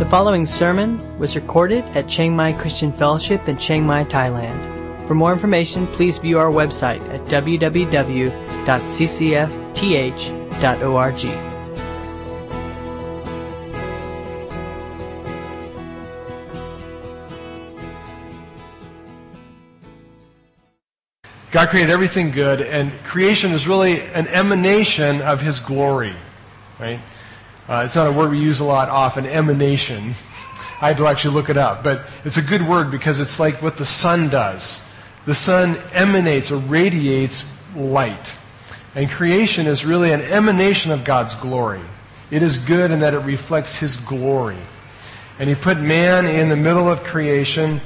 The following sermon was recorded at Chiang Mai Christian Fellowship in Chiang Mai, Thailand. For more information, please view our website at www.ccfth.org. God created everything good, and creation is really an emanation of His glory, right? Uh, it's not a word we use a lot often, emanation. I had to actually look it up, but it's a good word because it's like what the sun does. The sun emanates or radiates light. And creation is really an emanation of God's glory. It is good in that it reflects His glory. And He put man in the middle of creation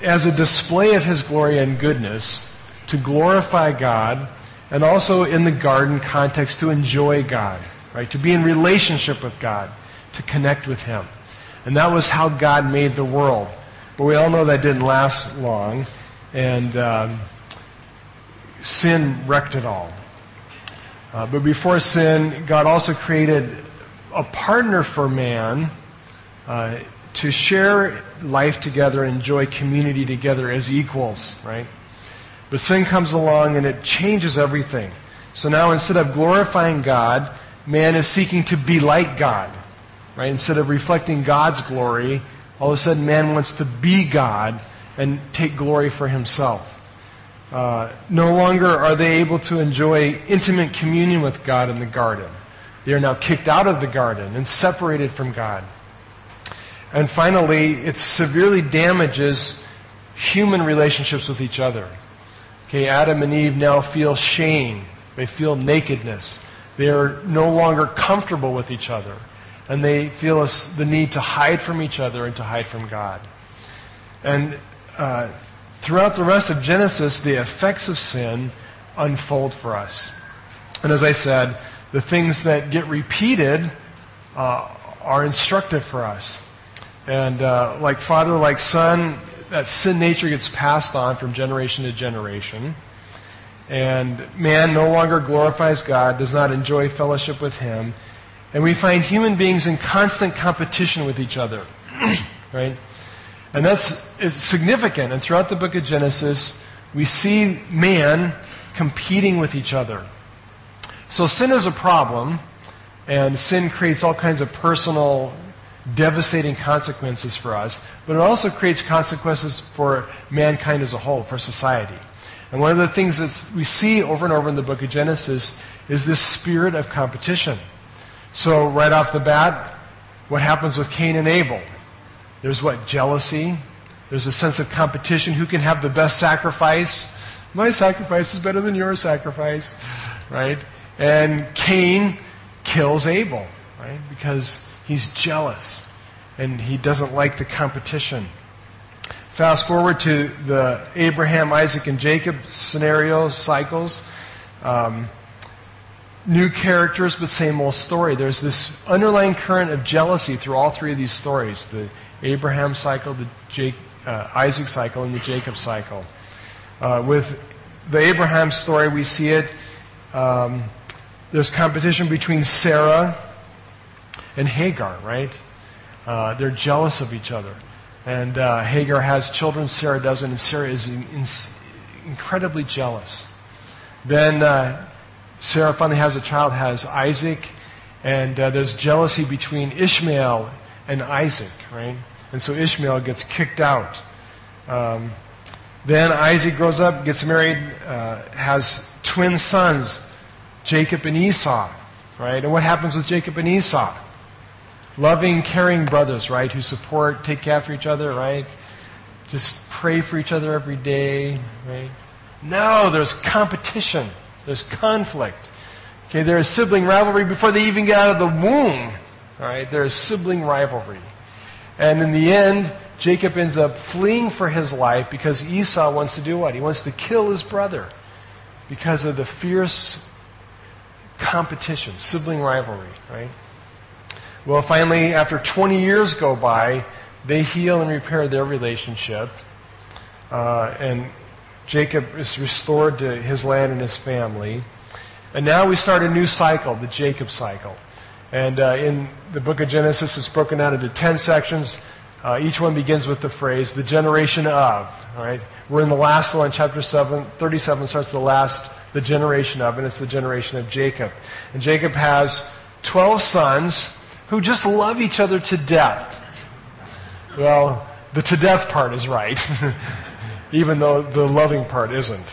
as a display of His glory and goodness to glorify God, and also in the garden context to enjoy God, right? To be in relationship with God, to connect with Him. And that was how God made the world. But we all know that didn't last long, and um, sin wrecked it all. Uh, but before sin, God also created a partner for man uh, to share life together enjoy community together as equals, right? But sin comes along and it changes everything. So now instead of glorifying God, man is seeking to be like God. Right? Instead of reflecting God's glory, all of a sudden man wants to be God and take glory for himself. Uh, no longer are they able to enjoy intimate communion with God in the garden. They are now kicked out of the garden and separated from God. And finally, it severely damages human relationships with each other. Okay, Adam and Eve now feel shame. They feel nakedness. They are no longer comfortable with each other. And they feel the need to hide from each other and to hide from God. And uh, throughout the rest of Genesis, the effects of sin unfold for us. And as I said, the things that get repeated uh, are instructive for us. And uh, like father, like son, that sin nature gets passed on from generation to generation. And man no longer glorifies God, does not enjoy fellowship with Him. And we find human beings in constant competition with each other. right? And that's significant. And throughout the book of Genesis, we see man competing with each other. So sin is a problem, and sin creates all kinds of personal devastating consequences for us, but it also creates consequences for mankind as a whole, for society. And one of the things that we see over and over in the book of Genesis is this spirit of competition. So, right off the bat, what happens with Cain and Abel? There's what? Jealousy. There's a sense of competition. Who can have the best sacrifice? My sacrifice is better than your sacrifice, right? And Cain kills Abel, right? Because He's jealous and he doesn't like the competition. Fast forward to the Abraham, Isaac, and Jacob scenario cycles. Um, new characters, but same old story. There's this underlying current of jealousy through all three of these stories the Abraham cycle, the Jake, uh, Isaac cycle, and the Jacob cycle. Uh, with the Abraham story, we see it. Um, there's competition between Sarah and Hagar, right? Uh, they're jealous of each other. And uh, Hagar has children, Sarah doesn't, and Sarah is in, in, incredibly jealous. Then uh, Sarah finally has a child, has Isaac, and uh, there's jealousy between Ishmael and Isaac, right? And so Ishmael gets kicked out. Um, then Isaac grows up, gets married, uh, has twin sons, Jacob and Esau, right? And what happens with Jacob and Esau? Loving, caring brothers, right, who support, take care for each other, right? Just pray for each other every day, right? No, there's competition. There's conflict. Okay, there is sibling rivalry before they even get out of the womb. All right, there is sibling rivalry. And in the end, Jacob ends up fleeing for his life because Esau wants to do what? He wants to kill his brother because of the fierce competition, sibling rivalry, right? Well, finally, after 20 years go by, they heal and repair their relationship. Uh, and Jacob is restored to his land and his family. And now we start a new cycle, the Jacob cycle. And uh, in the book of Genesis, it's broken out into 10 sections. Uh, each one begins with the phrase, the generation of. All right? We're in the last one, chapter 7, 37 starts the last, the generation of, and it's the generation of Jacob. And Jacob has 12 sons who just love each other to death. Well, the to death part is right, even though the loving part isn't.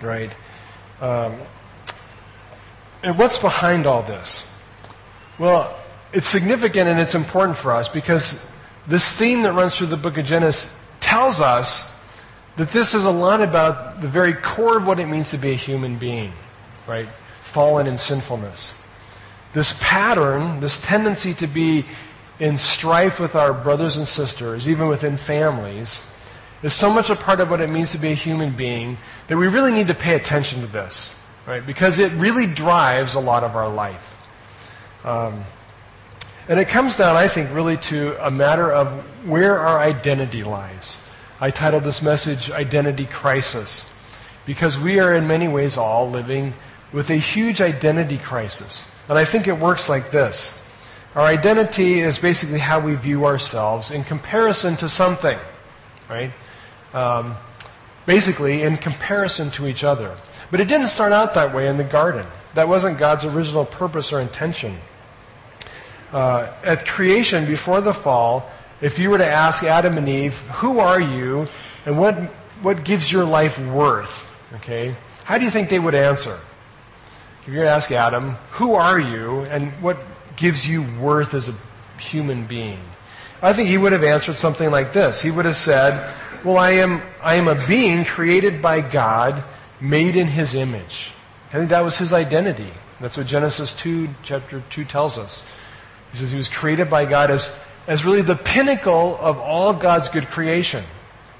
Right? Um, and what's behind all this? Well, it's significant and it's important for us because this theme that runs through the book of Genesis tells us that this is a lot about the very core of what it means to be a human being, right? Fallen in sinfulness. This pattern, this tendency to be in strife with our brothers and sisters, even within families, is so much a part of what it means to be a human being that we really need to pay attention to this, right? Because it really drives a lot of our life. Um, and it comes down, I think, really to a matter of where our identity lies. I titled this message Identity Crisis because we are in many ways all living with a huge identity crisis. And I think it works like this. Our identity is basically how we view ourselves in comparison to something, right? Um, basically, in comparison to each other. But it didn't start out that way in the garden. That wasn't God's original purpose or intention. Uh, at creation, before the fall, if you were to ask Adam and Eve, who are you and what, what gives your life worth? Okay? How do you think they would answer? If you were to ask Adam, who are you and what gives you worth as a human being? I think he would have answered something like this. He would have said, well, I am, I am a being created by God, made in his image. I think that was his identity. That's what Genesis 2, chapter 2 tells us. He says he was created by God as, as really the pinnacle of all God's good creation.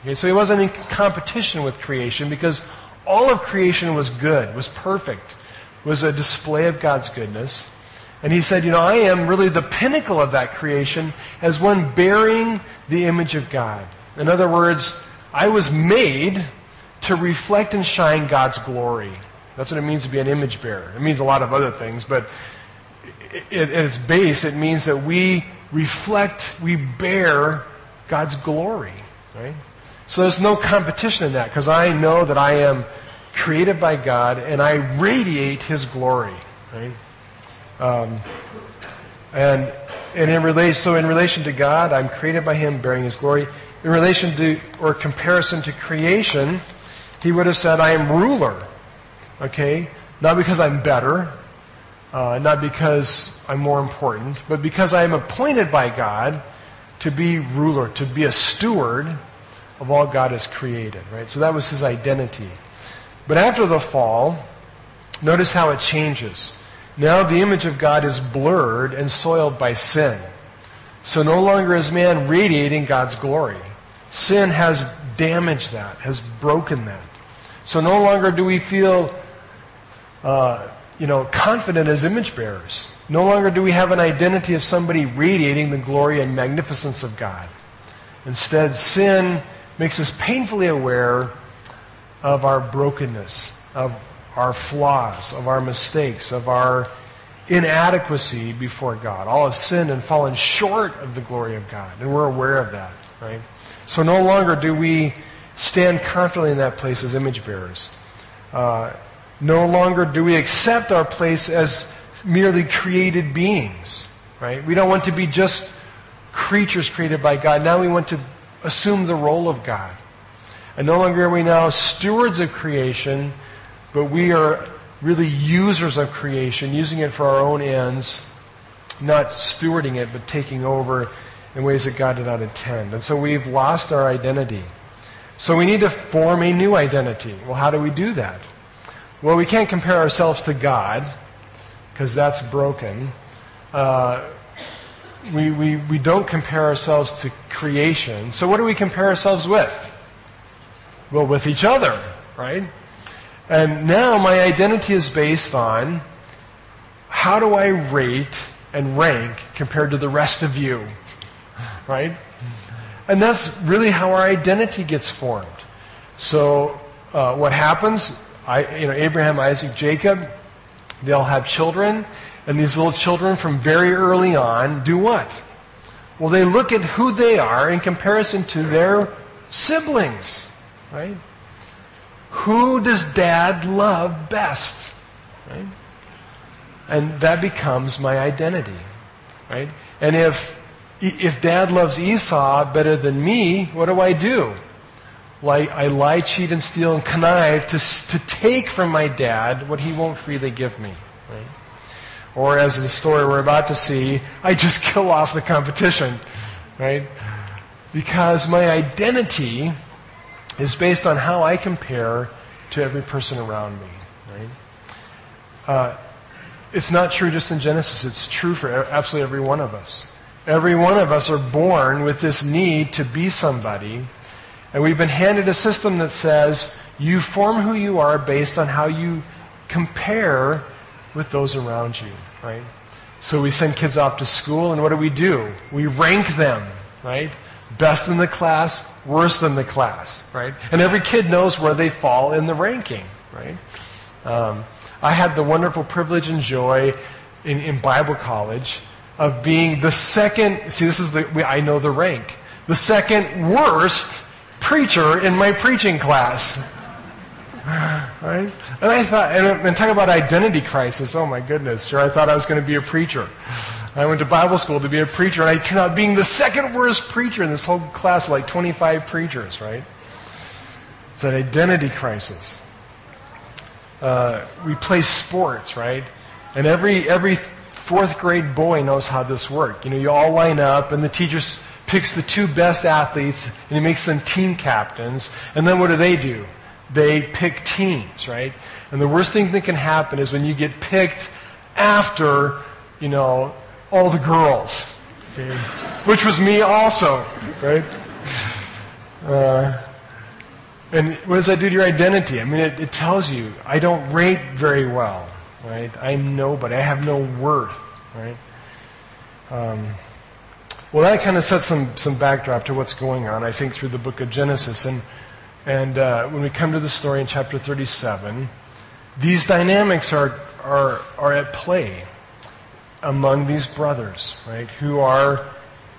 Okay, so he wasn't in competition with creation because all of creation was good, was perfect, was a display of God's goodness. And he said, You know, I am really the pinnacle of that creation as one bearing the image of God. In other words, I was made to reflect and shine God's glory. That's what it means to be an image bearer. It means a lot of other things, but at its base, it means that we reflect, we bear God's glory, right? So there's no competition in that because I know that I am created by God and I radiate His glory, right? Um, and and in relation, so in relation to God, I'm created by Him, bearing His glory. In relation to or comparison to creation, He would have said, "I am ruler." Okay, not because I'm better, uh, not because I'm more important, but because I am appointed by God to be ruler, to be a steward of all God has created, right? So that was his identity. But after the fall, notice how it changes. Now the image of God is blurred and soiled by sin. So no longer is man radiating God's glory. Sin has damaged that, has broken that. So no longer do we feel uh, you know, confident as image bearers. No longer do we have an identity of somebody radiating the glory and magnificence of God. Instead, sin makes us painfully aware of our brokenness, of our flaws, of our mistakes, of our inadequacy before God. All have sinned and fallen short of the glory of God, and we're aware of that, right? So no longer do we stand confidently in that place as image bearers. Uh, no longer do we accept our place as merely created beings, right? We don't want to be just creatures created by God. Now we want to assume the role of God. And no longer are we now stewards of creation, but we are really users of creation, using it for our own ends, not stewarding it, but taking over in ways that God did not intend. And so we've lost our identity. So we need to form a new identity. Well, how do we do that? Well, we can't compare ourselves to God because that's broken. Uh, we, we, we don't compare ourselves to creation. So, what do we compare ourselves with? Well, with each other, right? And now my identity is based on how do I rate and rank compared to the rest of you, right? And that's really how our identity gets formed. So, uh, what happens I, you know, Abraham, Isaac, Jacob, they'll have children, And these little children from very early on do what? Well, they look at who they are in comparison to their siblings, right? Who does dad love best? Right? And that becomes my identity, right? And if if dad loves Esau better than me, what do I do? Like I lie, cheat, and steal and connive to, to take from my dad what he won't freely give me. Right? Or as the story we're about to see, I just kill off the competition. Right? Because my identity is based on how I compare to every person around me. Right? Uh, it's not true just in Genesis, it's true for absolutely every one of us. Every one of us are born with this need to be somebody. And we've been handed a system that says you form who you are based on how you compare with those around you, right? So we send kids off to school, and what do we do? We rank them, right? Best in the class, worst in the class, right? And every kid knows where they fall in the ranking, right? Um, I had the wonderful privilege and joy in, in Bible college of being the second, see, this is the, I know the rank, the second worst preacher in my preaching class. Right? And I thought, and, and talk about identity crisis, oh my goodness, sure, I thought I was going to be a preacher. I went to Bible school to be a preacher, and I turned out being the second worst preacher in this whole class of like 25 preachers, right? It's an identity crisis. Uh, we play sports, right? And every, every fourth grade boy knows how this works. You know, you all line up, and the teacher picks the two best athletes, and he makes them team captains. And then what do they do? They pick teams, right? And the worst thing that can happen is when you get picked after, you know, all the girls. Okay? Which was me also, right? Uh, and what does that do to your identity? I mean, it, it tells you I don't rate very well right? I'm nobody. I have no worth, right? Um, well, that kind of sets some, some backdrop to what's going on, I think, through the book of Genesis. And, and uh, when we come to the story in chapter 37, these dynamics are, are, are at play among these brothers, right? Who are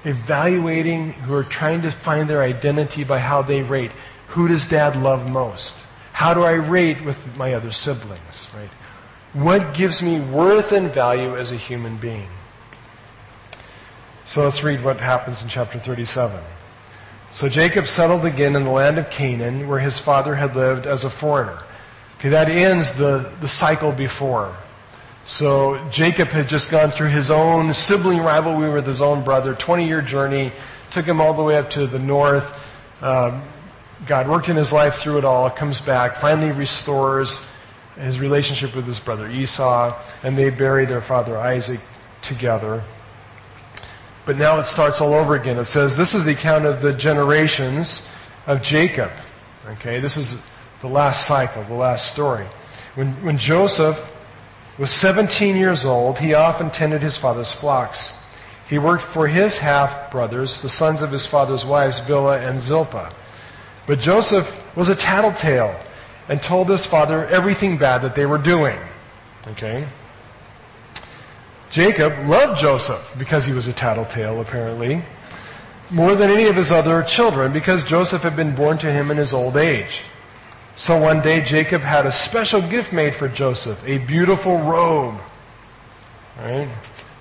evaluating, who are trying to find their identity by how they rate. Who does dad love most? How do I rate with my other siblings, right? What gives me worth and value as a human being? So let's read what happens in chapter 37. So Jacob settled again in the land of Canaan, where his father had lived as a foreigner. Okay, that ends the, the cycle before. So Jacob had just gone through his own sibling rivalry with his own brother, 20 year journey, took him all the way up to the north. Uh, God worked in his life through it all, comes back, finally restores his relationship with his brother Esau, and they bury their father Isaac together. But now it starts all over again. It says, This is the account of the generations of Jacob. Okay, this is the last cycle, the last story. When, when Joseph was 17 years old, he often tended his father's flocks. He worked for his half brothers, the sons of his father's wives, Bilhah and Zilpah. But Joseph was a tattletale and told his father everything bad that they were doing. Okay? Jacob loved Joseph because he was a tattletale, apparently, more than any of his other children because Joseph had been born to him in his old age. So one day Jacob had a special gift made for Joseph, a beautiful robe. Right?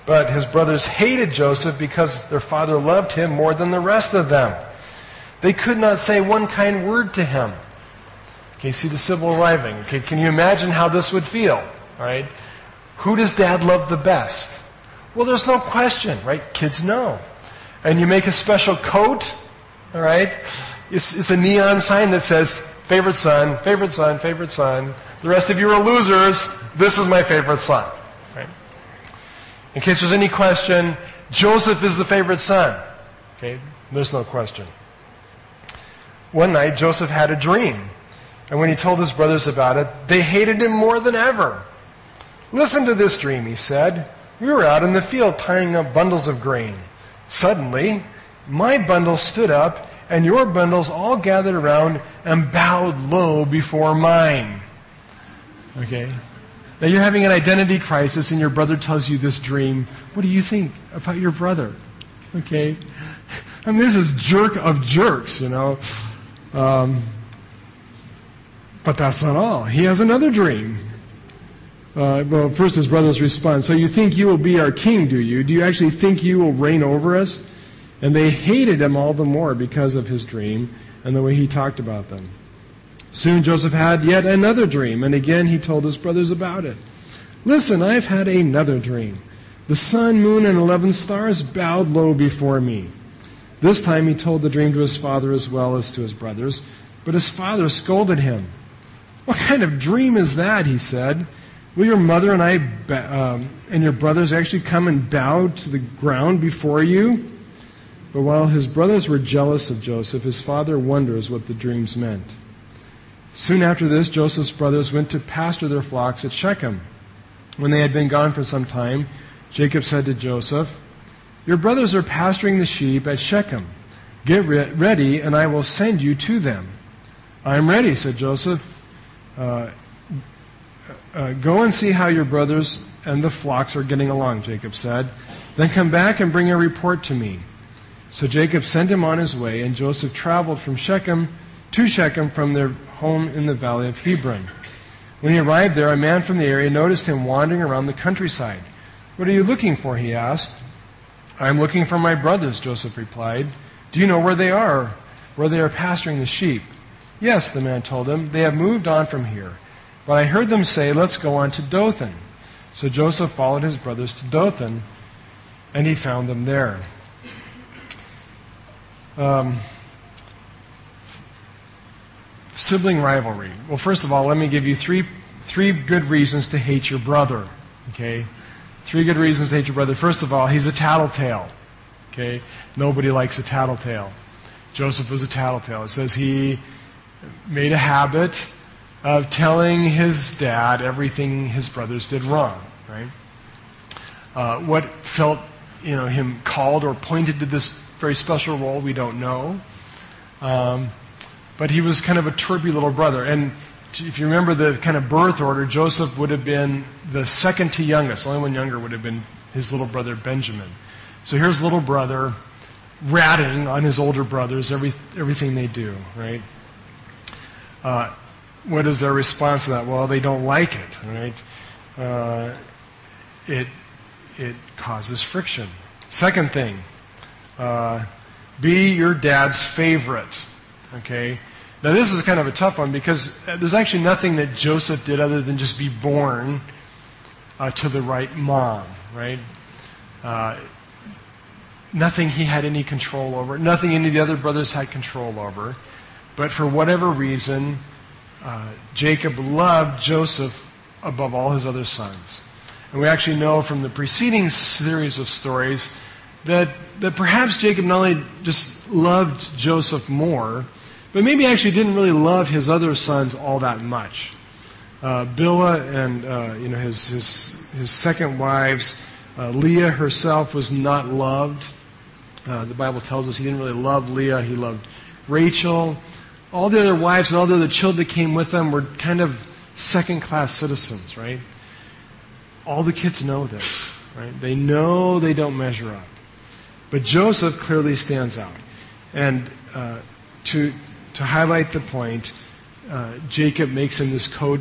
But his brothers hated Joseph because their father loved him more than the rest of them. They could not say one kind word to him. Okay, see the sibling arriving. Okay, can you imagine how this would feel? Right? Who does dad love the best? Well, there's no question, right? Kids know. And you make a special coat, all right? It's, it's a neon sign that says, favorite son, favorite son, favorite son. The rest of you are losers. This is my favorite son. Right? In case there's any question, Joseph is the favorite son. Okay? There's no question. One night, Joseph had a dream. And when he told his brothers about it, they hated him more than ever. Listen to this dream, he said. We were out in the field tying up bundles of grain. Suddenly, my bundle stood up, and your bundles all gathered around and bowed low before mine. Okay? Now you're having an identity crisis and your brother tells you this dream. What do you think about your brother? Okay? I mean, this is jerk of jerks, you know. Um, but that's not all. He has another dream. Uh, well, first his brothers respond, So you think you will be our king, do you? Do you actually think you will reign over us? And they hated him all the more because of his dream and the way he talked about them. Soon Joseph had yet another dream, and again he told his brothers about it. Listen, I've had another dream. The sun, moon, and eleven stars bowed low before me. This time he told the dream to his father as well as to his brothers, but his father scolded him. What kind of dream is that? He said. Will your mother and I um, and your brothers actually come and bow to the ground before you? But while his brothers were jealous of Joseph, his father wonders what the dreams meant. Soon after this, Joseph's brothers went to pasture their flocks at Shechem. When they had been gone for some time, Jacob said to Joseph, Your brothers are pasturing the sheep at Shechem. Get re- ready, and I will send you to them. I am ready, said Joseph. Uh, uh, go and see how your brothers and the flocks are getting along, Jacob said. Then come back and bring a report to me. So Jacob sent him on his way, and Joseph traveled from Shechem to Shechem from their home in the valley of Hebron. When he arrived there, a man from the area noticed him wandering around the countryside. What are you looking for? he asked. I'm looking for my brothers, Joseph replied. Do you know where they are? Where they are pasturing the sheep? Yes, the man told him. They have moved on from here. But I heard them say, Let's go on to Dothan. So Joseph followed his brothers to Dothan, and he found them there. Um, sibling rivalry. Well, first of all, let me give you three, three good reasons to hate your brother. Okay? Three good reasons to hate your brother. First of all, he's a tattletale. Okay? Nobody likes a tattletale. Joseph was a tattletale. It says he made a habit of telling his dad everything his brothers did wrong, right? Uh, what felt, you know, him called or pointed to this very special role, we don't know. Um, but he was kind of a chirpy little brother. And if you remember the kind of birth order, Joseph would have been the second to youngest. Only one younger would have been his little brother Benjamin. So here's little brother ratting on his older brothers, every, everything they do, right? Uh, what is their response to that? Well, they don't like it, right? Uh, it, it causes friction. Second thing, uh, be your dad's favorite. Okay? Now, this is kind of a tough one because there's actually nothing that Joseph did other than just be born uh, to the right mom, right? Uh, nothing he had any control over, nothing any of the other brothers had control over. But for whatever reason, uh, Jacob loved Joseph above all his other sons. And we actually know from the preceding series of stories that, that perhaps Jacob not only just loved Joseph more, but maybe actually didn't really love his other sons all that much. Uh, and uh, you know his, his, his second wives, uh, Leah herself was not loved. Uh, the Bible tells us he didn't really love Leah, he loved Rachel all the other wives and all the other children that came with them were kind of second class citizens, right? All the kids know this, right? They know they don't measure up. But Joseph clearly stands out. And uh, to, to highlight the point, uh, Jacob makes him this coat.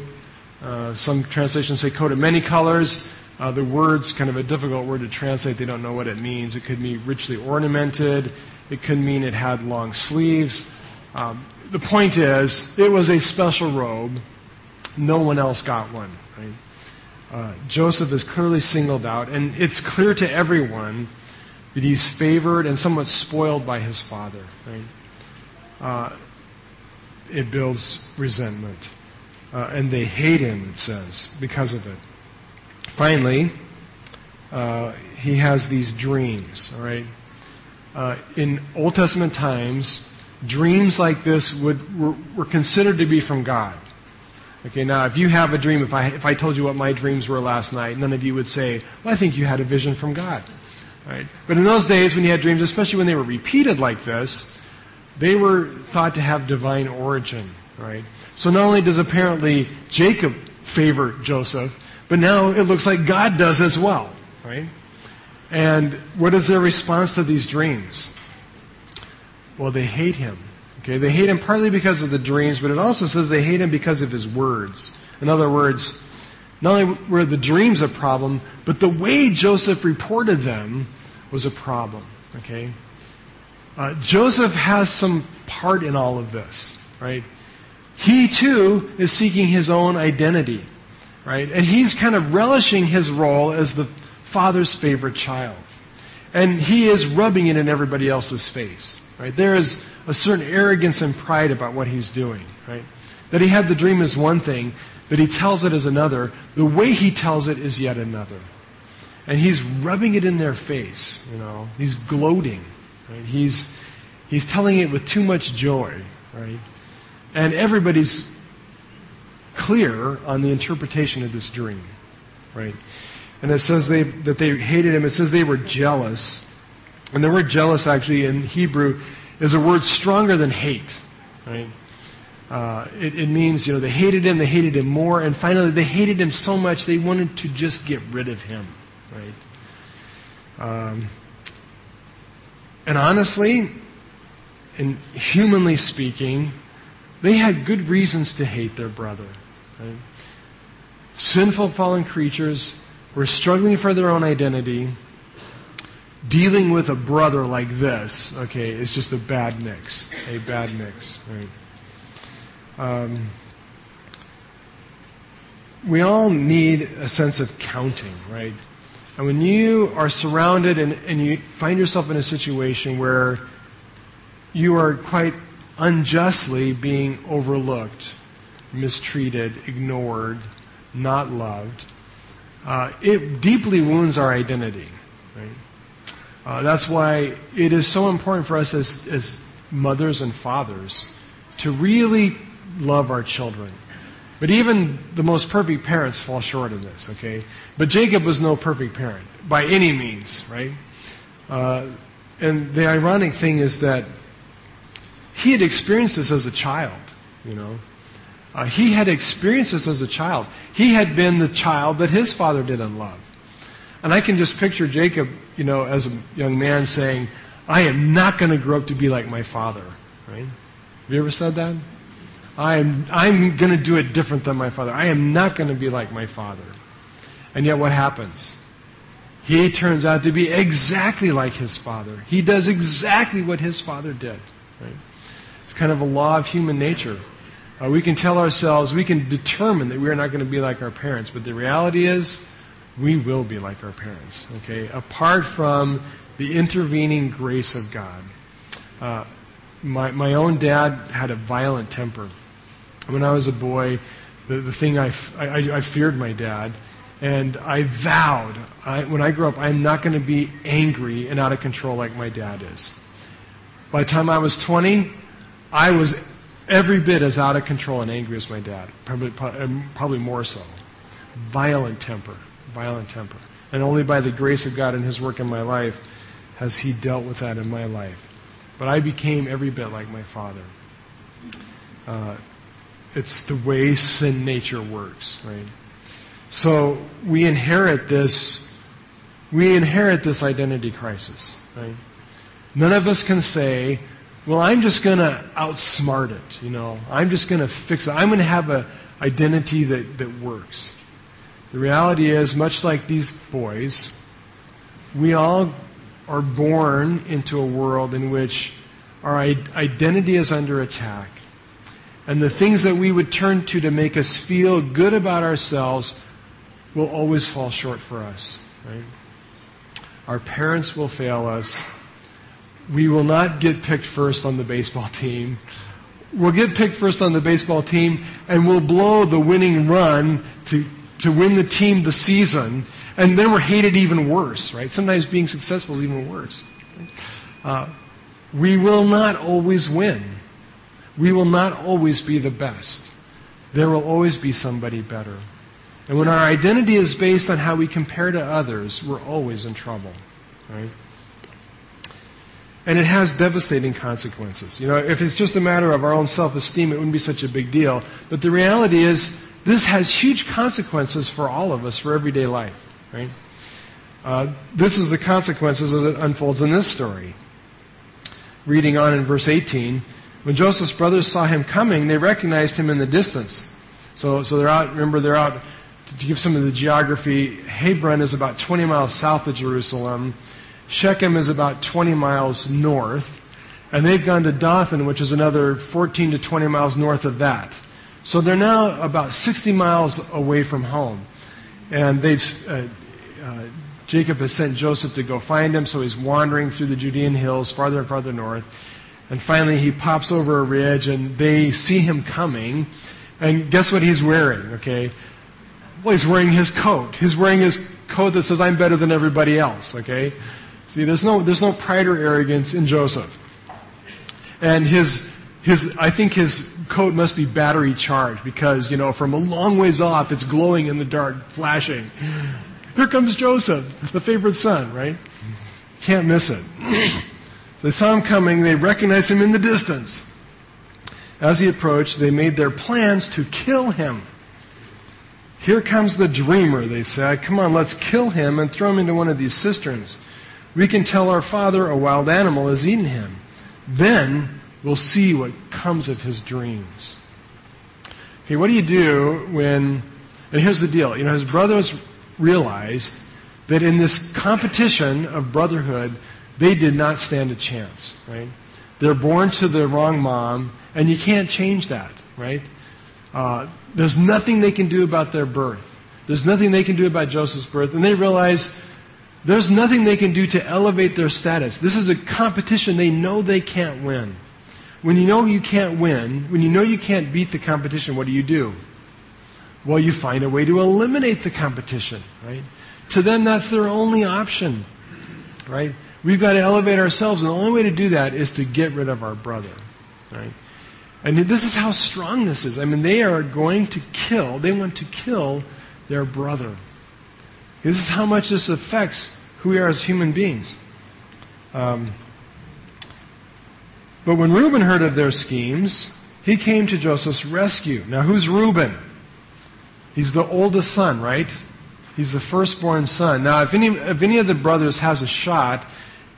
Uh, some translations say coat of many colors. Uh, the word's kind of a difficult word to translate. They don't know what it means. It could mean richly ornamented. It could mean it had long sleeves. Um, the point is, it was a special robe. No one else got one. Right? Uh, Joseph is clearly singled out, and it's clear to everyone that he's favored and somewhat spoiled by his father. Right? Uh, it builds resentment. Uh, and they hate him, it says, because of it. Finally, uh, he has these dreams, all right? Uh, in Old Testament times, dreams like this would, were, were, considered to be from God. Okay, now if you have a dream, if I, if I told you what my dreams were last night, none of you would say, well, I think you had a vision from God. Right? But in those days when you had dreams, especially when they were repeated like this, they were thought to have divine origin. Right? So not only does apparently Jacob favor Joseph, but now it looks like God does as well, right? And what is their response to these dreams? Well, they hate him. Okay, they hate him partly because of the dreams, but it also says they hate him because of his words. In other words, not only were the dreams a problem, but the way Joseph reported them was a problem. Okay? Uh, Joseph has some part in all of this, right? He too is seeking his own identity, right? And he's kind of relishing his role as the father's favorite child. And he is rubbing it in everybody else's face, right? There is a certain arrogance and pride about what he's doing, right? That he had the dream is one thing, that he tells it as another. The way he tells it is yet another. And he's rubbing it in their face, you know. He's gloating, right? He's, he's telling it with too much joy, right? And everybody's clear on the interpretation of this dream, right? And it says they, that they hated him. It says they were jealous. And the word jealous actually in Hebrew is a word stronger than hate, right? Uh, it, it, means, you know, they hated him, they hated him more, and finally they hated him so much they wanted to just get rid of him, right? Um, and honestly, and humanly speaking, they had good reasons to hate their brother. Right? Sinful, fallen creatures were struggling for their own identity. Dealing with a brother like this, okay, is just a bad mix. A bad mix, right? Um, we all need a sense of counting, right? And when you are surrounded and, and you find yourself in a situation where you are quite unjustly being overlooked, mistreated, ignored, not loved, uh, it deeply wounds our identity. Right? Uh, that's why it is so important for us as, as mothers and fathers to really love our children. But even the most perfect parents fall short of this, okay? But Jacob was no perfect parent by any means, right? Uh, and the ironic thing is that he had experienced this as a child, you know. Uh, he had experienced this as a child. He had been the child that his father didn't love. And I can just picture Jacob, you know, as a young man saying, I am not going to grow up to be like my father, right? Have you ever said that? I am, I'm going to do it different than my father. I am not going to be like my father. And yet what happens? He turns out to be exactly like his father. He does exactly what his father did. Right? It's kind of a law of human nature. Uh, we can tell ourselves, we can determine that we're not going to be like our parents, but the reality is, we will be like our parents, okay? Apart from the intervening grace of God. Uh, my, my own dad had a violent temper. When I was a boy, the, the thing I, I, I feared my dad, and I vowed, I, when I grow up, I'm not going to be angry and out of control like my dad is. By the time I was 20, I was every bit as out of control and angry as my dad, probably, probably more so. Violent temper, violent temper. And only by the grace of God and His work in my life has He dealt with that in my life. But I became every bit like my father. Uh, it's the way sin nature works, right? So we inherit this, we inherit this identity crisis, right? None of us can say, well, I'm just going to outsmart it. You know, I'm just going to fix it. I'm going to have an identity that, that works. The reality is, much like these boys, we all are born into a world in which our identity is under attack. And the things that we would turn to to make us feel good about ourselves will always fall short for us. Right? Our parents will fail us we will not get picked first on the baseball team. We'll get picked first on the baseball team and we'll blow the winning run to, to win the team the season. And then we're hated even worse, right? Sometimes being successful is even worse. Uh, we will not always win. We will not always be the best. There will always be somebody better. And when our identity is based on how we compare to others, we're always in trouble, right? And it has devastating consequences. You know, if it's just a matter of our own self esteem, it wouldn't be such a big deal. But the reality is, this has huge consequences for all of us for everyday life, right? Uh, this is the consequences as it unfolds in this story. Reading on in verse 18, when Joseph's brothers saw him coming, they recognized him in the distance. So, so they're out, remember, they're out to give some of the geography. Hebron is about 20 miles south of Jerusalem. Shechem is about 20 miles north. And they've gone to Dothan, which is another 14 to 20 miles north of that. So they're now about 60 miles away from home. And they've, uh, uh, Jacob has sent Joseph to go find him, so he's wandering through the Judean hills farther and farther north. And finally, he pops over a ridge, and they see him coming. And guess what he's wearing, okay? Well, he's wearing his coat. He's wearing his coat that says, I'm better than everybody else, okay? See, there's no, there's no pride or arrogance in Joseph. And his, his, I think his coat must be battery charged because, you know, from a long ways off, it's glowing in the dark, flashing. Here comes Joseph, the favorite son, right? Can't miss it. They saw him coming, they recognized him in the distance. As he approached, they made their plans to kill him. Here comes the dreamer, they said. Come on, let's kill him and throw him into one of these cisterns. We can tell our father a wild animal has eaten him. Then we'll see what comes of his dreams. Okay, what do you do when, and here's the deal, you know, his brothers realized that in this competition of brotherhood, they did not stand a chance, right? They're born to the wrong mom, and you can't change that, right? Uh, there's nothing they can do about their birth. There's nothing they can do about Joseph's birth. And they realize there's nothing they can do to elevate their status. This is a competition they know they can't win. When you know you can't win, when you know you can't beat the competition, what do you do? Well, you find a way to eliminate the competition, right? To them, that's their only option, right? We've got to elevate ourselves, and the only way to do that is to get rid of our brother, right? And this is how strong this is. I mean, they are going to kill, they want to kill their brother. This is how much this affects who we are as human beings. Um, but when Reuben heard of their schemes, he came to Joseph's rescue. Now, who's Reuben? He's the oldest son, right? He's the firstborn son. Now, if any, if any of the brothers has a shot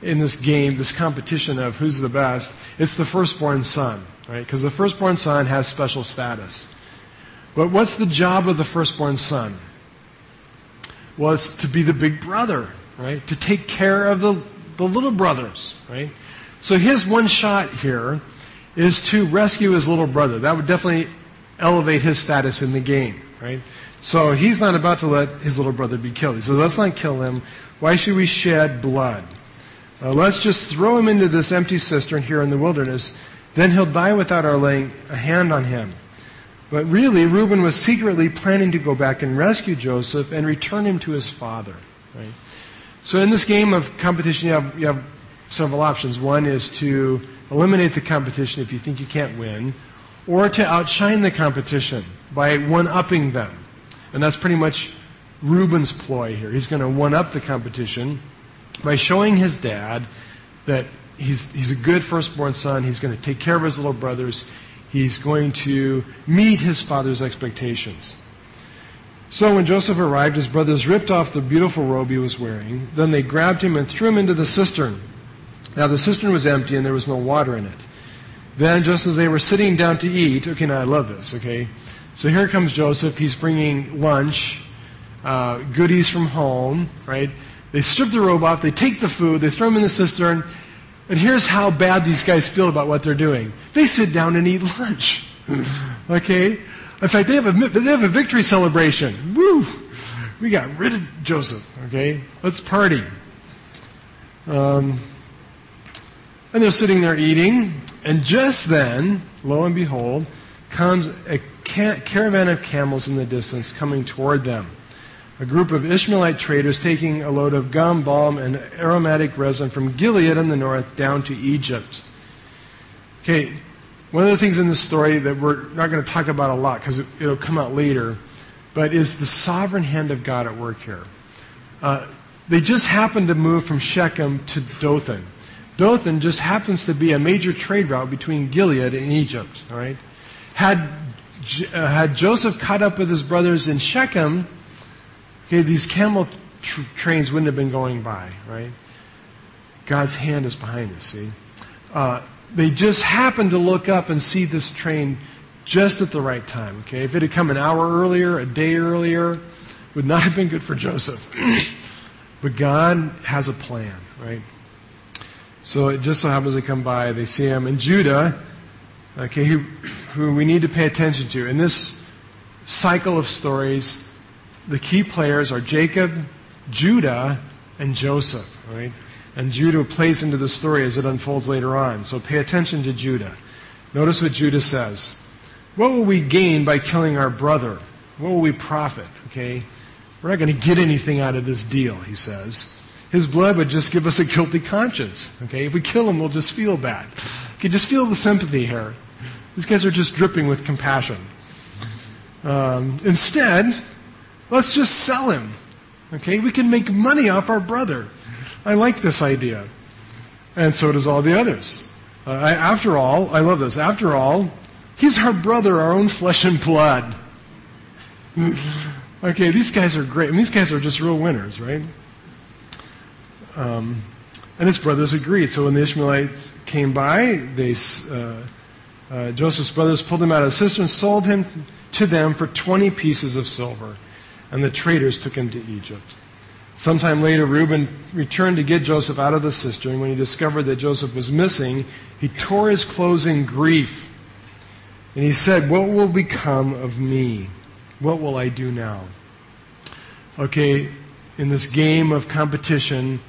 in this game, this competition of who's the best, it's the firstborn son, right? Because the firstborn son has special status. But what's the job of the firstborn son? Well, it's to be the big brother, right? To take care of the, the little brothers, right? So his one shot here is to rescue his little brother. That would definitely elevate his status in the game, right? So he's not about to let his little brother be killed. He says, let's not kill him. Why should we shed blood? Uh, let's just throw him into this empty cistern here in the wilderness. Then he'll die without our laying a hand on him. But really, Reuben was secretly planning to go back and rescue Joseph and return him to his father. Right? So in this game of competition, you have, you have several options. One is to eliminate the competition if you think you can't win, or to outshine the competition by one upping them. And that's pretty much Reuben's ploy here. He's going to one up the competition by showing his dad that he's, he's a good firstborn son. He's going to take care of his little brothers. He's going to meet his father's expectations. So when Joseph arrived, his brothers ripped off the beautiful robe he was wearing. Then they grabbed him and threw him into the cistern. Now the cistern was empty and there was no water in it. Then, just as they were sitting down to eat, okay, now I love this, okay? So here comes Joseph. He's bringing lunch, uh, goodies from home, right? They strip the robe off, they take the food, they throw them in the cistern, and here's how bad these guys feel about what they're doing. They sit down and eat lunch. okay? In fact, they have, a, they have a victory celebration. Woo! We got rid of Joseph. Okay? Let's party. Um, and they're sitting there eating, and just then, lo and behold, comes a caravan of camels in the distance coming toward them a group of Ishmaelite traders taking a load of gum, balm, and aromatic resin from Gilead in the north down to Egypt. Okay, one of the things in this story that we're not going to talk about a lot because it, will come out later, but is the sovereign hand of God at work here. Uh, they just happened to move from Shechem to Dothan. Dothan just happens to be a major trade route between Gilead and Egypt. All right, had uh, had Joseph caught up with his brothers in Shechem, okay, these camel tr- trains wouldn't have been going by, right? God's hand is behind us, see? Uh, they just happened to look up and see this train just at the right time, okay? If it had come an hour earlier, a day earlier, would not have been good for Joseph. but God has a plan, right? So it just so happens they come by, they see him. And Judah, okay, who, who we need to pay attention to. In this cycle of stories, the key players are Jacob, Judah, and Joseph, right? And Judah plays into the story as it unfolds later on. So pay attention to Judah. Notice what Judah says. What will we gain by killing our brother? What will we profit? Okay? We're not going to get anything out of this deal, he says. His blood would just give us a guilty conscience. Okay? If we kill him, we'll just feel bad. Okay, just feel the sympathy here. These guys are just dripping with compassion. Um, instead, let's just sell him. Okay? We can make money off our brother. I like this idea. And so does all the others. Uh, I, after all, I love this. After all, he's our brother, our own flesh and blood. Okay, these guys are great. And these guys are just real winners, right? Um, and his brothers agreed. So when the Ishmaelites came by, they, uh, uh, Joseph's brothers pulled him out of the cistern, sold him to them for 20 pieces of silver, and the traders took him to Egypt. Sometime later, Reuben returned to get Joseph out of the cistern. When he discovered that Joseph was missing, he tore his clothes in grief. And he said, What will become of me? What will I do now? Okay, in this game of competition,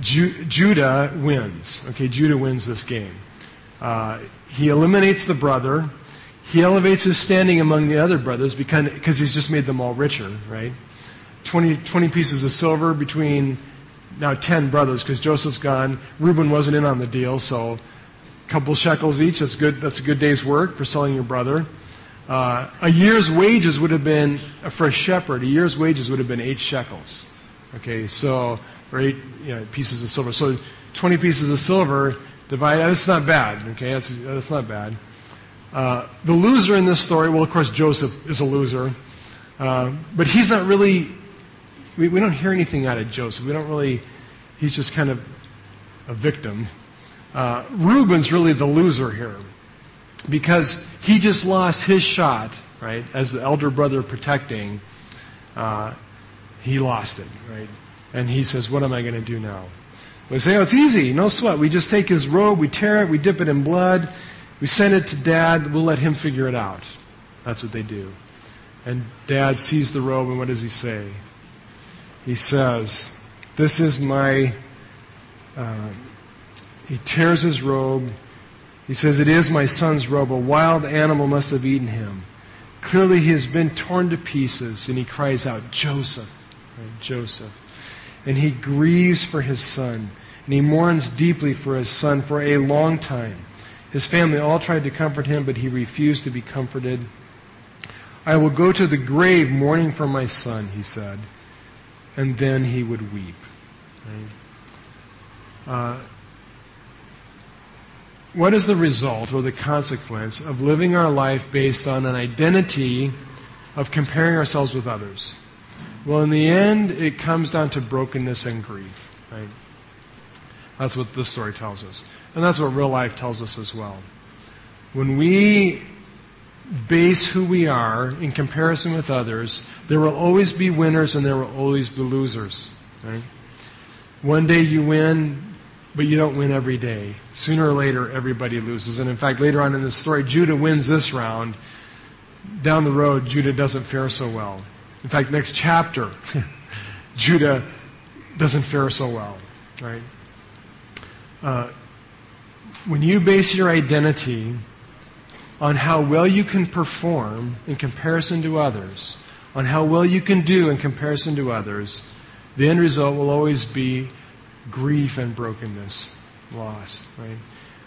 Ju- Judah wins. Okay, Judah wins this game. Uh, he eliminates the brother. He elevates his standing among the other brothers because, he's just made them all richer, right? 20, 20 pieces of silver between now 10 brothers because Joseph's gone. Reuben wasn't in on the deal, so a couple shekels each. That's good. That's a good day's work for selling your brother. Uh, a year's wages would have been, for a shepherd, a year's wages would have been eight shekels. Okay, so, or eight you know, pieces of silver. So 20 pieces of silver divided, that's not bad. Okay, that's, that's not bad. Uh, the loser in this story, well, of course, Joseph is a loser. Uh, but he's not really, we, we don't hear anything out of Joseph. We don't really, he's just kind of a victim. Uh, Reuben's really the loser here because he just lost his shot, right? As the elder brother protecting, uh, he lost it, right? And he says, What am I going to do now? We say, Oh, it's easy. No sweat. We just take his robe, we tear it, we dip it in blood, we send it to dad, we'll let him figure it out. That's what they do. And dad sees the robe, and what does he say? He says, This is my. Uh, he tears his robe he says, It is my son's robe. A wild animal must have eaten him. Clearly, he has been torn to pieces, and he cries out, Joseph, right? Joseph. And he grieves for his son, and he mourns deeply for his son for a long time. His family all tried to comfort him, but he refused to be comforted. I will go to the grave mourning for my son, he said. And then he would weep. Uh, what is the result or the consequence of living our life based on an identity of comparing ourselves with others? Well, in the end, it comes down to brokenness and grief. Right? That's what this story tells us. And that's what real life tells us as well. When we base who we are in comparison with others, there will always be winners and there will always be losers. Right? One day you win, but you don't win every day. Sooner or later, everybody loses. And in fact, later on in the story, Judah wins this round. Down the road, Judah doesn't fare so well. In fact, next chapter, Judah doesn't fare so well. Right? Uh, when you base your identity on how well you can perform in comparison to others, on how well you can do in comparison to others, the end result will always be grief and brokenness, loss, right?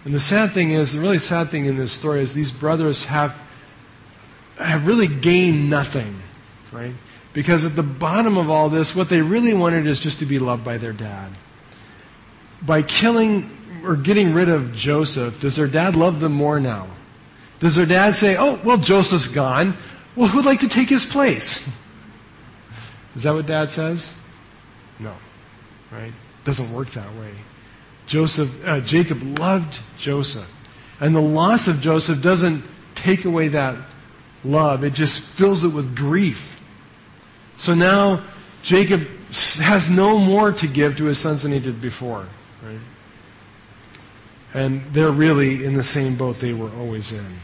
And the sad thing is, the really sad thing in this story is these brothers have, have really gained nothing, right? Because at the bottom of all this, what they really wanted is just to be loved by their dad. By killing or getting rid of Joseph, does their dad love them more now? Does their dad say, oh, well, Joseph's gone. Well, who'd like to take his place? Is that what dad says? No. Right? Doesn't work that way. Joseph, uh, Jacob loved Joseph. And the loss of Joseph doesn't take away that love. It just fills it with grief. So now Jacob has no more to give to his sons than he did before. Right? And they're really in the same boat they were always in.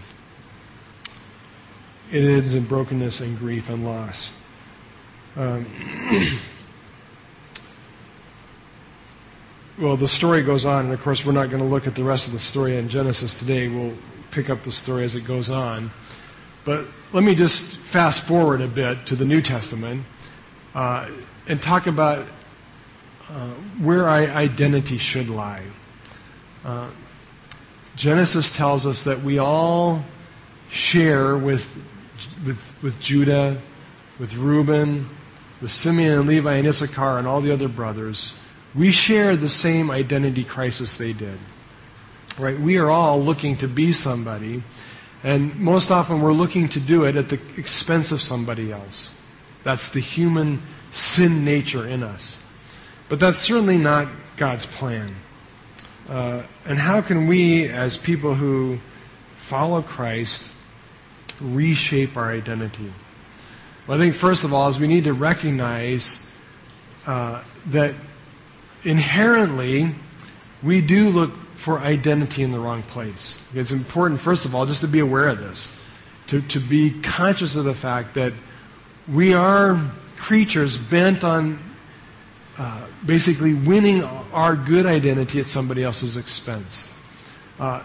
It ends in brokenness and grief and loss. Um, well, the story goes on, and of course, we're not going to look at the rest of the story in Genesis today. We'll pick up the story as it goes on. But let me just fast forward a bit to the New Testament uh, and talk about uh, where our identity should lie. Uh, Genesis tells us that we all share with, with, with Judah, with Reuben, with Simeon and Levi and Issachar and all the other brothers. We share the same identity crisis they did. Right? We are all looking to be somebody, and most often we're looking to do it at the expense of somebody else. That's the human sin nature in us. But that's certainly not God's plan. Uh, and how can we, as people who follow Christ, reshape our identity? Well, I think first of all is we need to recognize uh, that inherently we do look for identity in the wrong place. It's important, first of all, just to be aware of this, to, to be conscious of the fact that we are creatures bent on uh, basically winning our good identity at somebody else's expense. Uh,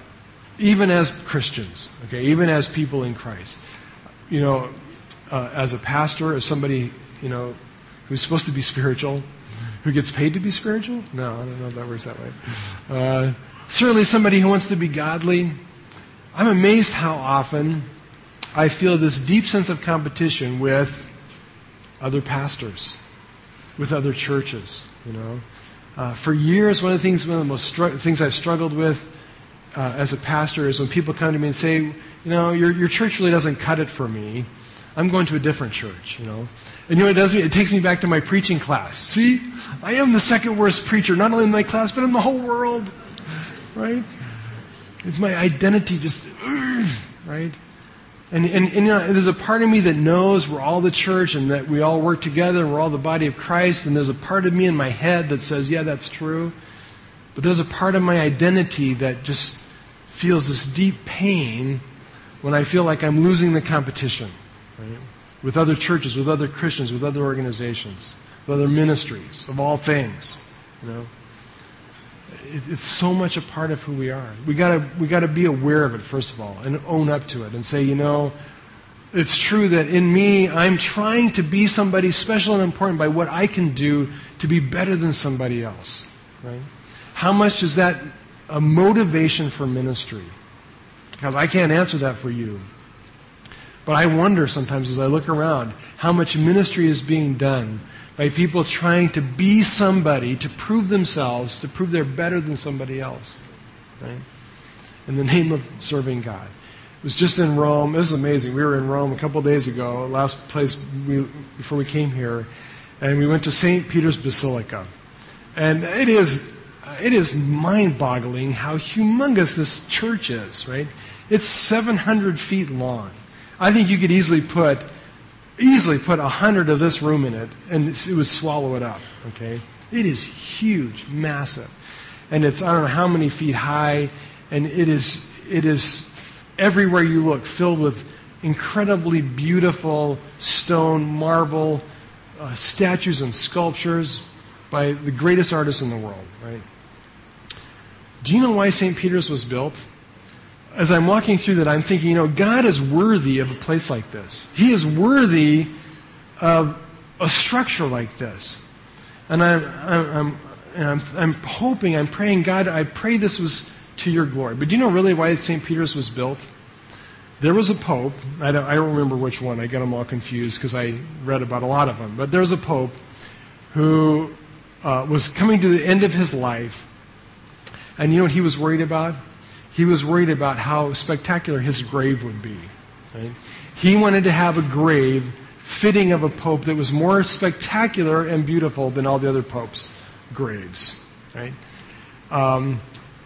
even as Christians, okay, even as people in Christ. You know, uh, as a pastor, as somebody, you know, who's supposed to be spiritual, who gets paid to be spiritual? No, I don't know if that works that way. Uh, certainly somebody who wants to be godly. I'm amazed how often I feel this deep sense of competition with other pastors with other churches. You know, uh, for years, one of the things, one of the most things I've struggled with uh, as a pastor is when people come to me and say, you know, your your church really doesn't cut it for me. I'm going to a different church. You know, and you know what it does me? It takes me back to my preaching class. See, I am the second worst preacher, not only in my class but in the whole world. Right? It's my identity just, right? And, and, and you know, there's a part of me that knows we're all the church and that we all work together and we're all the body of Christ. And there's a part of me in my head that says, yeah, that's true. But there's a part of my identity that just feels this deep pain when I feel like I'm losing the competition right? with other churches, with other Christians, with other organizations, with other ministries, of all things. You know? It, it's so much a part of who we are. We gotta we gotta be aware of it first of all and own up to it and say, you know, it's true that in me I'm trying to be somebody special and important by what I can do to be better than somebody else. Right? How much is that a motivation for ministry? Because I can't answer that for you. But I wonder sometimes as I look around how much ministry is being done by people trying to be somebody, to prove themselves, to prove they're better than somebody else. Right? In the name of serving God. It was just in Rome. This is amazing. We were in Rome a couple days ago, last place we, before we came here, and we went to St. Peter's Basilica. And it is, it is mind-boggling how humongous this church is, right? It's 700 feet long. I think you could easily put easily put a hundred of this room in it and it would swallow it up. Okay? It is huge, massive. And it's, I don't know how many feet high, and it is, it is everywhere you look filled with incredibly beautiful stone, marble, uh, statues and sculptures by the greatest artists in the world, right? Do you know why St. Peter's was built? As I'm walking through that, I'm thinking, you know, God is worthy of a place like this. He is worthy of a structure like this. And I'm, I'm, I'm, I'm, hoping, I'm praying, God, I pray this was to your glory. But do you know really why St. Peter's was built? There was a pope, I don't, I don't remember which one, I get them all confused because I read about a lot of them, but there was a pope who uh, was coming to the end of his life. And you know what he was worried about? He was worried about how spectacular his grave would be. Right? He wanted to have a grave fitting of a pope that was more spectacular and beautiful than all the other popes' graves. Right? Um,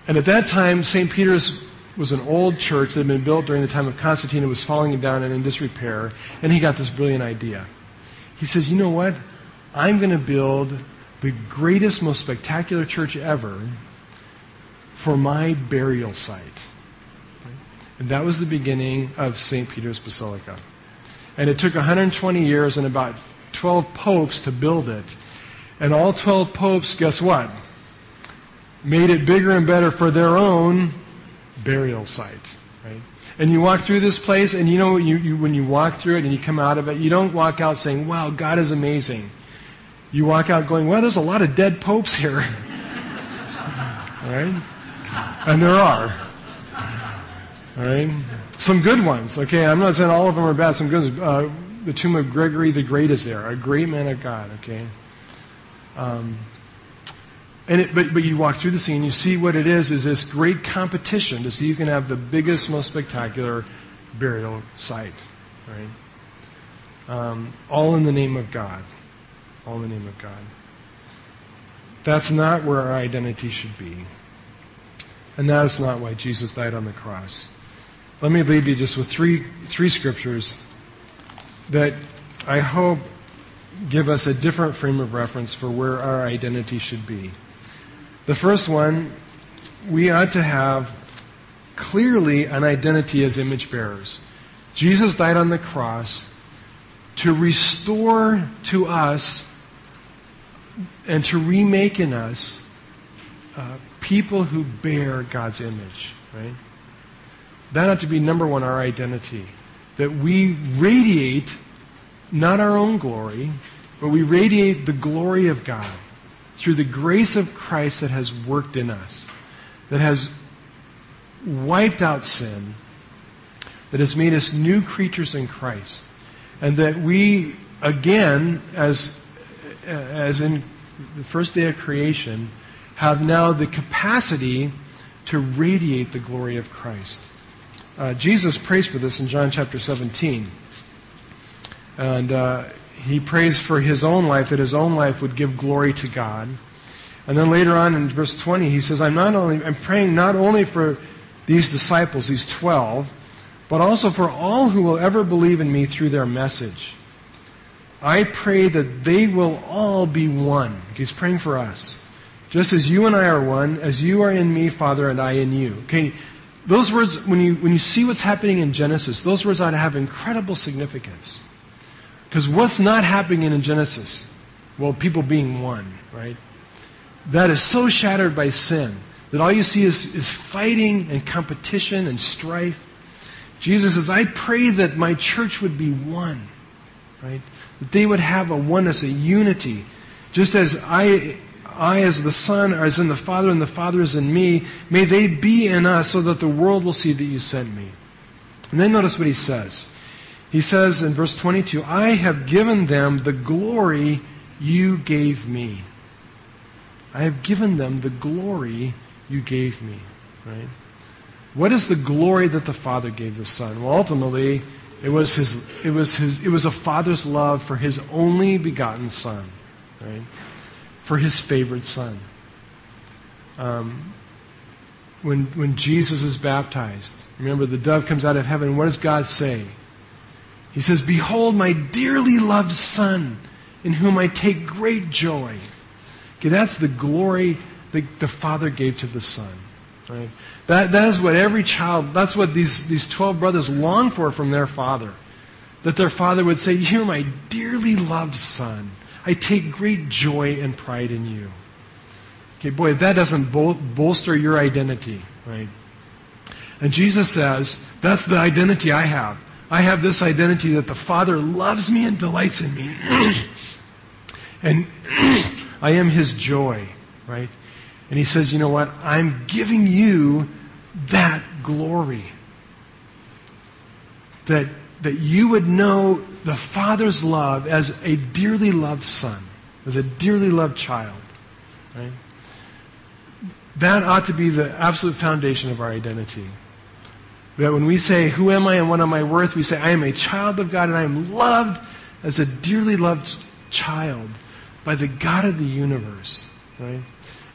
and at that time, St. Peter's was an old church that had been built during the time of Constantine. It was falling down and in disrepair. And he got this brilliant idea. He says, You know what? I'm going to build the greatest, most spectacular church ever for my burial site. And that was the beginning of St. Peter's Basilica. And it took 120 years and about 12 popes to build it. And all 12 popes, guess what? Made it bigger and better for their own burial site. Right? And you walk through this place, and you know, you, you, when you walk through it and you come out of it, you don't walk out saying, wow, God is amazing. You walk out going, well, there's a lot of dead popes here. right? And there are. All right? Some good ones. Okay, I'm not saying all of them are bad. Some good ones. Uh, the tomb of Gregory the Great is there. A great man of God. Okay. Um, and it, but, but you walk through the scene, you see what it is, is this great competition to see who can have the biggest, most spectacular burial site. Right? Um, all in the name of God. All in the name of God. That's not where our identity should be. And that is not why Jesus died on the cross. Let me leave you just with three, three scriptures that I hope give us a different frame of reference for where our identity should be. The first one, we ought to have clearly an identity as image bearers. Jesus died on the cross to restore to us and to remake in us uh, people who bear God's image, right? That ought to be number one, our identity. That we radiate not our own glory, but we radiate the glory of God through the grace of Christ that has worked in us, that has wiped out sin, that has made us new creatures in Christ, and that we, again, as, as in the first day of creation, have now the capacity to radiate the glory of Christ. Uh, Jesus prays for this in John chapter 17. And uh, he prays for his own life, that his own life would give glory to God. And then later on in verse 20, he says, I'm not only I'm praying not only for these disciples, these twelve, but also for all who will ever believe in me through their message. I pray that they will all be one. He's praying for us. Just as you and I are one, as you are in me, Father, and I in you. Okay, those words, when you, when you see what's happening in Genesis, those words ought to have incredible significance. Because what's not happening in Genesis? Well, people being one, right? That is so shattered by sin that all you see is, is fighting and competition and strife. Jesus says, I pray that my church would be one, right? That they would have a oneness, a unity. Just as I, I as the Son are as in the Father and the Father is in me, may they be in us so that the world will see that you sent me. And then notice what he says. He says in verse 22, I have given them the glory you gave me. I have given them the glory you gave me. Right? What is the glory that the Father gave the Son? Well, ultimately, it was his. It was his. It was a father's love for his only begotten Son, right? For his favorite Son. Um, when when Jesus is baptized, remember the dove comes out of heaven. What does God say? He says, Behold, my dearly loved Son, in whom I take great joy. Okay, that's the glory that the Father gave to the Son. Right? That, that is what every child, that's what these, these 12 brothers long for from their father. That their father would say, You're my dearly loved son. I take great joy and pride in you. Okay, boy, that doesn't bol- bolster your identity, right? And Jesus says, That's the identity I have. I have this identity that the Father loves me and delights in me. and I am His joy, right? And He says, you know what? I'm giving you that glory. That, that you would know the Father's love as a dearly loved son, as a dearly loved child, right? That ought to be the absolute foundation of our identity. That when we say, Who am I and what am I worth? we say, I am a child of God and I am loved as a dearly loved child by the God of the universe. Right?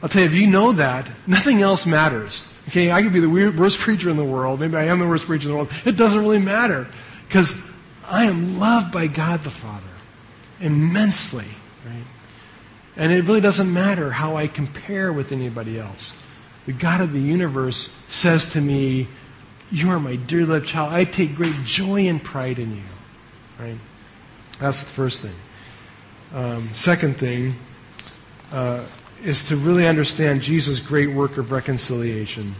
I'll tell you, if you know that, nothing else matters. Okay, I could be the worst preacher in the world. Maybe I am the worst preacher in the world. It doesn't really matter because I am loved by God the Father immensely. Right? And it really doesn't matter how I compare with anybody else. The God of the universe says to me, You are my dear loved child. I take great joy and pride in you. Right? That's the first thing. Um, second thing uh, is to really understand Jesus' great work of reconciliation.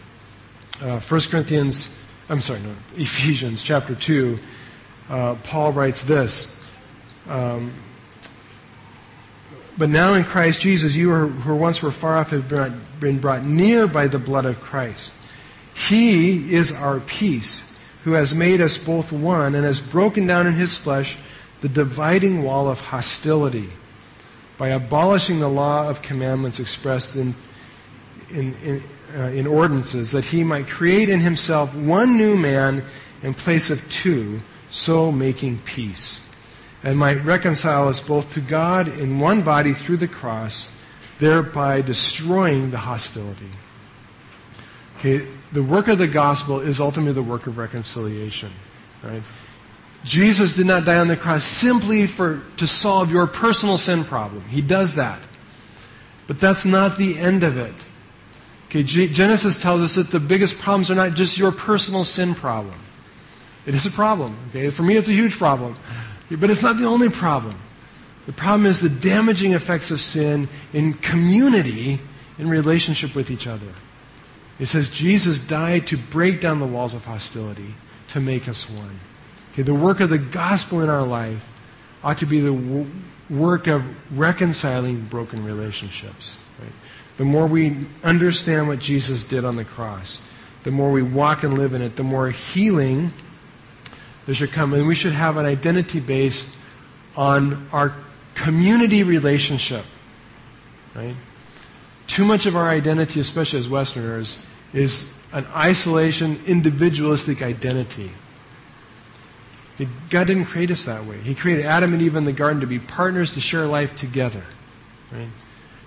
Uh, 1 Corinthians, I'm sorry, no, Ephesians chapter 2, uh, Paul writes this. Um, but now in Christ Jesus, you who once were far off have been brought near by the blood of Christ. He is our peace, who has made us both one and has broken down in his flesh the dividing wall of hostility by abolishing the law of commandments expressed in, in, in, uh, in ordinances, that he might create in himself one new man in place of two, so making peace, and might reconcile us both to God in one body through the cross, thereby destroying the hostility. Okay, the work of the gospel is ultimately the work of reconciliation. Right? Jesus did not die on the cross simply for, to solve your personal sin problem. He does that. But that's not the end of it. Okay, Genesis tells us that the biggest problems are not just your personal sin problem. It is a problem. Okay, for me, it's a huge problem. But it's not the only problem. The problem is the damaging effects of sin in community in relationship with each other. It says Jesus died to break down the walls of hostility, to make us one. Okay, the work of the gospel in our life ought to be the w- work of reconciling broken relationships. Right? The more we understand what Jesus did on the cross, the more we walk and live in it, the more healing there should come. And we should have an identity based on our community relationship. Right? Too much of our identity, especially as Westerners, is an isolation, individualistic identity. God didn't create us that way. He created Adam and Eve in the garden to be partners to share life together. Right?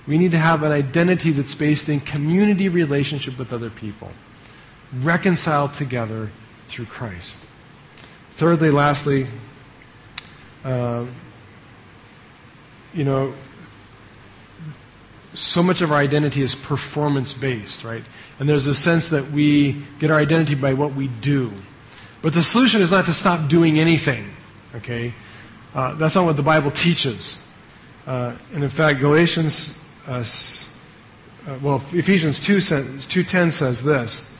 We need to have an identity that's based in community relationship with other people, reconciled together through Christ. Thirdly, lastly, uh, you know, so much of our identity is performance based, right? And there's a sense that we get our identity by what we do. But the solution is not to stop doing anything. Okay? Uh, that's not what the Bible teaches. Uh, and in fact, Galatians, uh, uh well, Ephesians 2 says, 2.10 says this.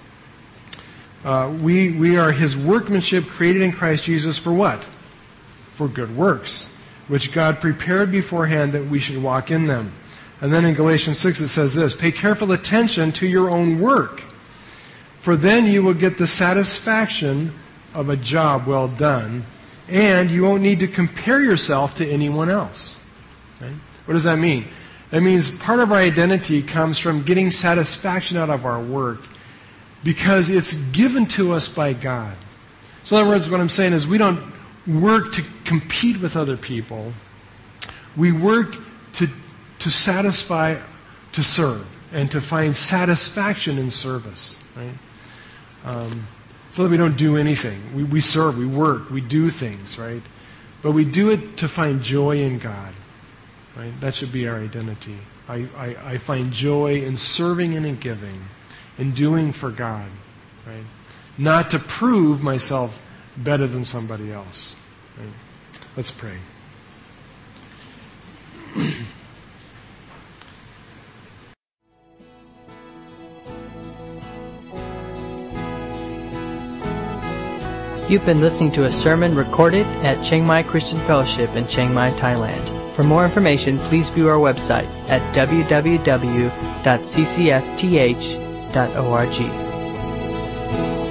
Uh, we, we are his workmanship created in Christ Jesus for what? For good works, which God prepared beforehand that we should walk in them. And then in Galatians 6 it says this Pay careful attention to your own work, for then you will get the satisfaction of a job well done, and you won't need to compare yourself to anyone else. Right? What does that mean? That means part of our identity comes from getting satisfaction out of our work because it's given to us by God. So, in other words, what I'm saying is we don't work to compete with other people. We work to, to satisfy, to serve, and to find satisfaction in service. Right? Um, so that we don't do anything. We, we serve, we work, we do things, right? But we do it to find joy in God. Right? That should be our identity. I, I, I find joy in serving and in giving, in doing for God. Right? Not to prove myself better than somebody else. Right? Let's pray. You've been listening to a sermon recorded at Chiang Mai Christian Fellowship in Chiang Mai, Thailand. For more information, please view our website at www.ccfth.org.